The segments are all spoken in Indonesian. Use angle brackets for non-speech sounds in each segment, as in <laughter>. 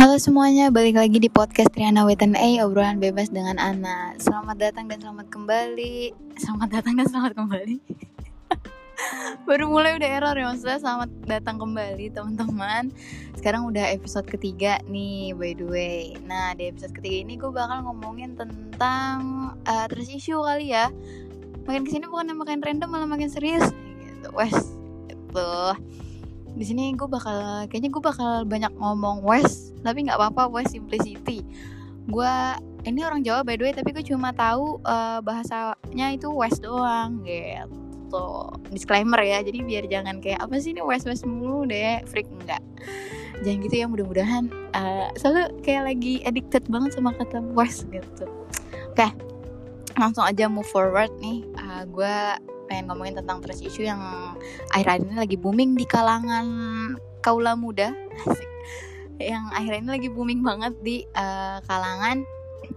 Halo semuanya, balik lagi di podcast Triana Wetan A, obrolan bebas dengan Ana. Selamat datang dan selamat kembali. Selamat datang dan selamat kembali. <laughs> Baru mulai udah error ya maksudnya selamat datang kembali teman-teman. Sekarang udah episode ketiga nih by the way. Nah di episode ketiga ini gue bakal ngomongin tentang uh, trust issue kali ya. Makin ke sini bukan makin random malah makin serius gitu. Wes itu di sini gue bakal kayaknya gue bakal banyak ngomong West tapi nggak apa-apa West simplicity. Gue ini orang Jawa by the way tapi gue cuma tahu uh, bahasanya itu West doang gitu. Disclaimer ya jadi biar jangan kayak apa sih ini West West mulu deh? Freak enggak jangan gitu ya mudah-mudahan uh, selalu kayak lagi addicted banget sama kata West gitu. Oke okay. langsung aja move forward nih. Uh, gue pengen ngomongin tentang trust issue yang akhir-akhir ini lagi booming di kalangan kaula muda. Yang akhir ini lagi booming banget di uh, kalangan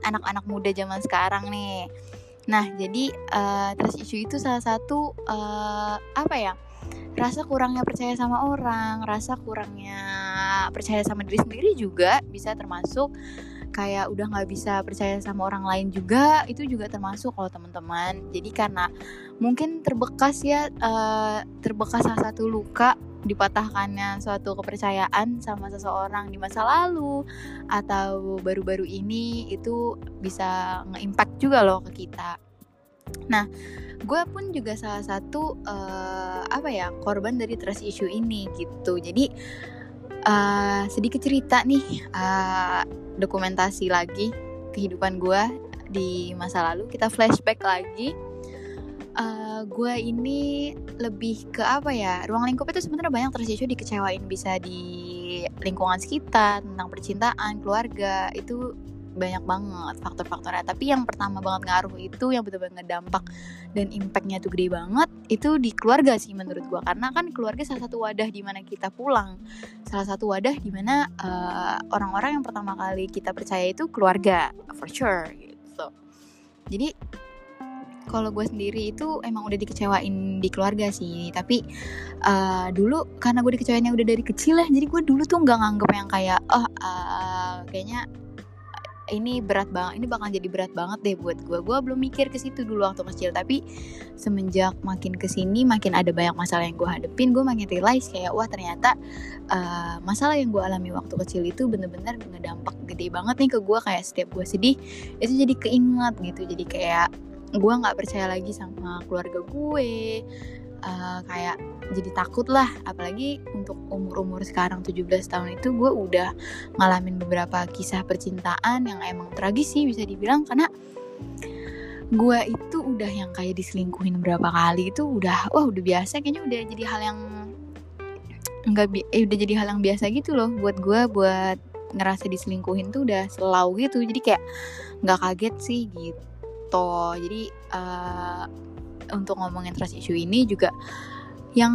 anak-anak muda zaman sekarang nih. Nah jadi uh, trust issue itu salah satu uh, apa ya rasa kurangnya percaya sama orang rasa kurangnya percaya sama diri sendiri juga bisa termasuk kayak udah nggak bisa percaya sama orang lain juga itu juga termasuk kalau teman-teman. Jadi karena mungkin terbekas ya uh, terbekas salah satu luka dipatahkannya suatu kepercayaan sama seseorang di masa lalu atau baru-baru ini itu bisa nge-impact juga loh ke kita. Nah gue pun juga salah satu uh, apa ya korban dari trust issue ini gitu. Jadi uh, sedikit cerita nih uh, dokumentasi lagi kehidupan gue di masa lalu. Kita flashback lagi. Uh, gue ini lebih ke apa ya ruang lingkup itu sebenarnya banyak tersisu dikecewain bisa di lingkungan sekitar tentang percintaan keluarga itu banyak banget faktor-faktornya. Tapi yang pertama banget ngaruh itu yang betul-betul ngedampak dan impactnya tuh gede banget itu di keluarga sih menurut gue karena kan keluarga salah satu wadah di mana kita pulang. Salah satu wadah di mana uh, orang-orang yang pertama kali kita percaya itu keluarga for sure gitu. Jadi kalau gue sendiri itu emang udah dikecewain di keluarga sih. Tapi uh, dulu karena gue dikecewainnya udah dari kecil ya jadi gue dulu tuh nggak nganggep yang kayak oh uh, kayaknya ini berat banget ini bakal jadi berat banget deh buat gue gue belum mikir ke situ dulu waktu kecil tapi semenjak makin ke sini makin ada banyak masalah yang gue hadepin gue makin realize kayak wah ternyata uh, masalah yang gue alami waktu kecil itu bener-bener ngedampak gede banget nih ke gue kayak setiap gue sedih itu jadi keinget gitu. Jadi kayak gue nggak percaya lagi sama keluarga gue uh, kayak jadi takut lah. Apalagi untuk umur-umur sekarang 17 tahun itu gue udah ngalamin beberapa kisah percintaan yang emang tragis sih bisa dibilang. Karena gue itu udah yang kayak diselingkuhin berapa kali itu udah wah udah biasa. Kayaknya udah jadi hal yang nggak eh, udah jadi hal yang biasa gitu loh buat gue buat ngerasa diselingkuhin tuh udah selalu gitu. Jadi kayak nggak kaget sih gitu. Jadi uh, untuk ngomongin trust issue ini juga yang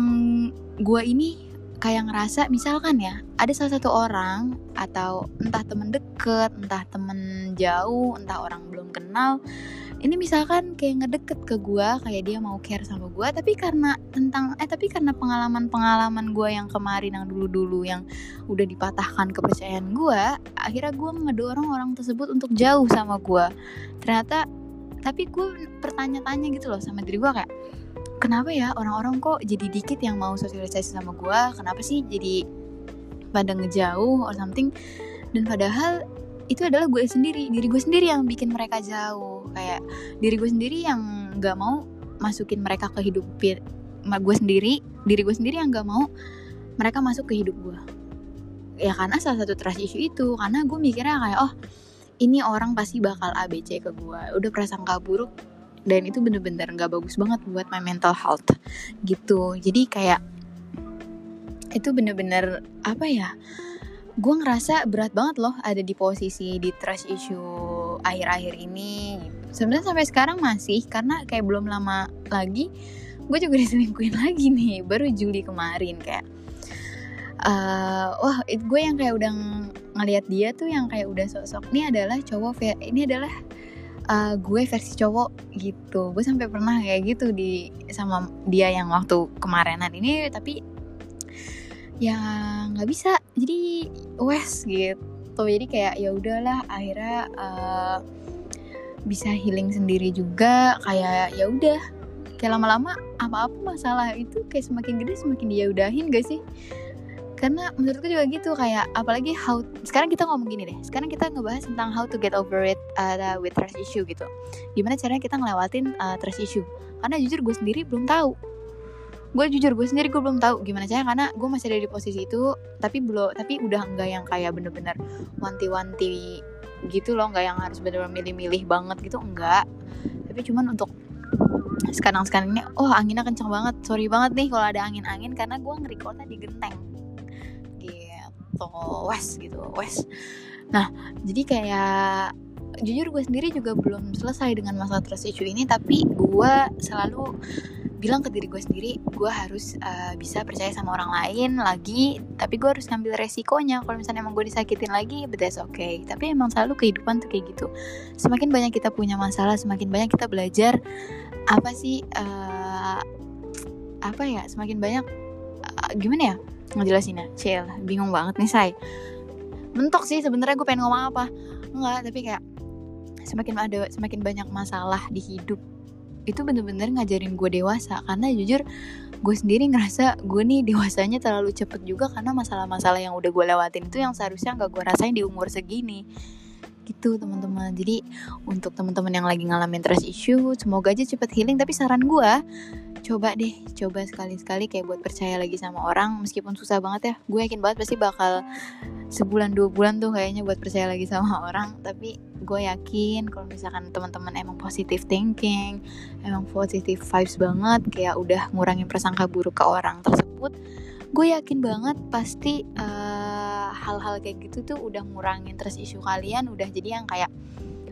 gue ini kayak ngerasa misalkan ya ada salah satu orang atau entah temen deket entah temen jauh entah orang belum kenal ini misalkan kayak ngedeket ke gue kayak dia mau care sama gue tapi karena tentang eh tapi karena pengalaman pengalaman gue yang kemarin yang dulu dulu yang udah dipatahkan kepercayaan gue akhirnya gue ngedorong orang tersebut untuk jauh sama gue ternyata tapi gue bertanya-tanya gitu loh sama diri gue kayak kenapa ya orang-orang kok jadi dikit yang mau sosialisasi sama gue kenapa sih jadi pada ngejauh or something? Dan padahal itu adalah gue sendiri diri gue sendiri yang bikin mereka jauh. Kayak diri gue sendiri yang nggak mau masukin mereka ke hidup gue sendiri diri gue sendiri yang nggak mau mereka masuk ke hidup gue ya karena salah satu trust issue itu karena gue mikirnya kayak oh ini orang pasti bakal ABC ke gue udah prasangka buruk dan itu bener-bener nggak bagus banget buat my mental health. Gitu. Jadi kayak itu bener-bener apa ya gue ngerasa berat banget loh ada di posisi di trust issue akhir-akhir ini. Sebenarnya sampai sekarang masih karena kayak belum lama lagi gue juga <laughs> diselingkuhin lagi nih baru Juli kemarin kayak uh, wah itu gue yang kayak udah ngelihat dia tuh yang kayak udah sosok ini adalah cowok ini adalah uh, gue versi cowok gitu. Gue sampai pernah kayak gitu di sama dia yang waktu kemarinan ini tapi ya nggak bisa. Jadi wes gitu. Jadi kayak ya udahlah akhirnya uh, bisa healing sendiri juga. Kayak ya udah kayak lama-lama apa-apa masalah itu kayak semakin gede semakin dia udahin gak sih karena menurutku juga gitu kayak apalagi how sekarang kita ngomong gini deh sekarang kita ngebahas tentang how to get over it uh, with trust issue gitu. Gimana caranya kita ngelewatin uh, trust issue? Karena jujur gue sendiri belum tahu. Gue jujur gue sendiri gue belum tahu gimana caranya karena gue masih ada di posisi itu tapi belum tapi udah enggak yang kayak bener-bener wanti-wanti gitu loh nggak yang harus bener-bener milih-milih banget gitu enggak tapi cuman untuk sekarang sekarang ini oh anginnya kencang banget sorry banget nih kalau ada angin-angin karena gue nge-recordnya di genteng atau wes gitu wes nah jadi kayak jujur gue sendiri juga belum selesai dengan masalah trust issue ini tapi gue selalu bilang ke diri gue sendiri gue harus uh, bisa percaya sama orang lain lagi tapi gue harus ngambil resikonya. Kalau misalnya emang gue disakitin lagi but that's okay. Tapi emang selalu kehidupan tuh kayak gitu. Semakin banyak kita punya masalah semakin banyak kita belajar apa sih uh, apa ya semakin banyak uh, gimana ya ngejelasinnya. Chill. Bingung banget nih say mentok sih sebenarnya gue pengen ngomong apa. Enggak tapi kayak semakin ada semakin banyak masalah di hidup itu bener-bener ngajarin gue dewasa. Karena jujur gue sendiri ngerasa gue nih dewasanya terlalu cepet juga karena masalah-masalah yang udah gue lewatin itu yang seharusnya nggak gue rasain di umur segini. Gitu teman-teman. Jadi untuk teman-teman yang lagi ngalamin trust issue semoga aja cepet healing. Tapi saran gue coba deh coba sekali-sekali kayak buat percaya lagi sama orang meskipun susah banget ya. Gue yakin banget pasti bakal sebulan dua bulan tuh kayaknya buat percaya lagi sama <laughs> orang. Tapi gue yakin kalau misalkan teman-teman emang positive thinking emang positive vibes banget kayak udah ngurangin prasangka buruk ke orang tersebut gue yakin banget pasti uh, hal-hal kayak gitu tuh udah ngurangin trust issue kalian udah jadi yang kayak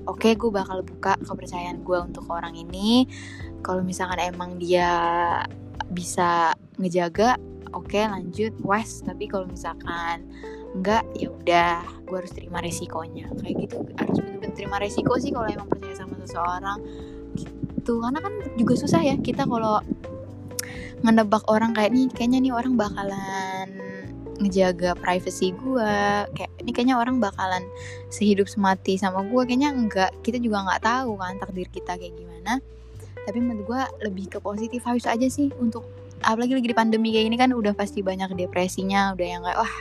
oke okay, gue bakal buka kepercayaan gue untuk orang ini. Kalau misalkan emang dia bisa ngejaga oke okay, lanjut wes tapi kalau misalkan enggak ya udah gue harus terima resikonya. Kayak gitu harus bener-bener terima resiko sih kalau emang percaya sama seseorang gitu. Karena kan juga susah ya kita kalau ngenebak orang kayak nih kayaknya nih orang bakalan ngejaga privacy gue kayak ini kayaknya orang bakalan sehidup semati sama gue kayaknya enggak. Kita juga nggak tahu kan takdir kita kayak gimana. Tapi menurut gue lebih ke positif harus aja sih untuk apalagi lagi di pandemi kayak ini kan udah pasti banyak depresinya udah yang kayak wah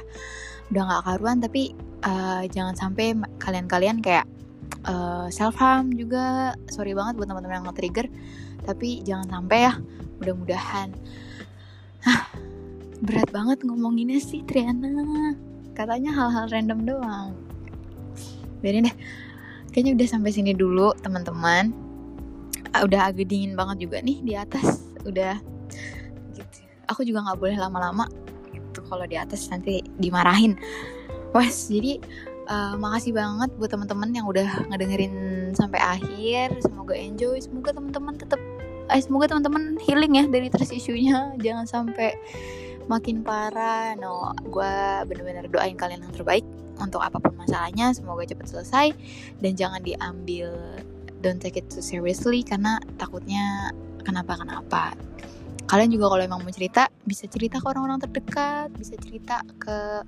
udah nggak karuan. Tapi uh, jangan sampai kalian-kalian kayak uh, eh, self harm juga. Sorry banget buat teman-teman yang nge-trigger. Tapi jangan sampai ya. Mudah-mudahan. Berat banget ngomonginnya sih Triana katanya hal-hal random doang. Biarin deh. Kayaknya udah sampai sini dulu teman-teman. Ah, udah agak dingin banget juga nih di atas. Udah gitu. Aku juga nggak boleh lama-lama gitu. Kalau di atas nanti dimarahin. Wes jadi uh, makasih banget buat teman-teman yang udah ngedengerin sampai akhir. Semoga enjoy. Semoga teman-teman tetap eh semoga teman-teman healing ya dari trust isunya jangan sampai makin parah no. Gue bener-bener doain kalian yang terbaik untuk apa pun masalahnya semoga cepat selesai. Dan jangan diambil don't take it too seriously karena takutnya kenapa-kenapa. Kalian juga kalau emang mau cerita bisa cerita ke orang-orang terdekat bisa cerita ke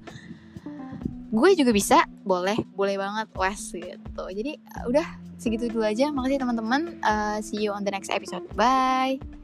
gue juga bisa. Boleh boleh banget wes gitu. Jadi udah segitu dulu aja. Makasih teman-teman. Uh, see you on the next episode. Bye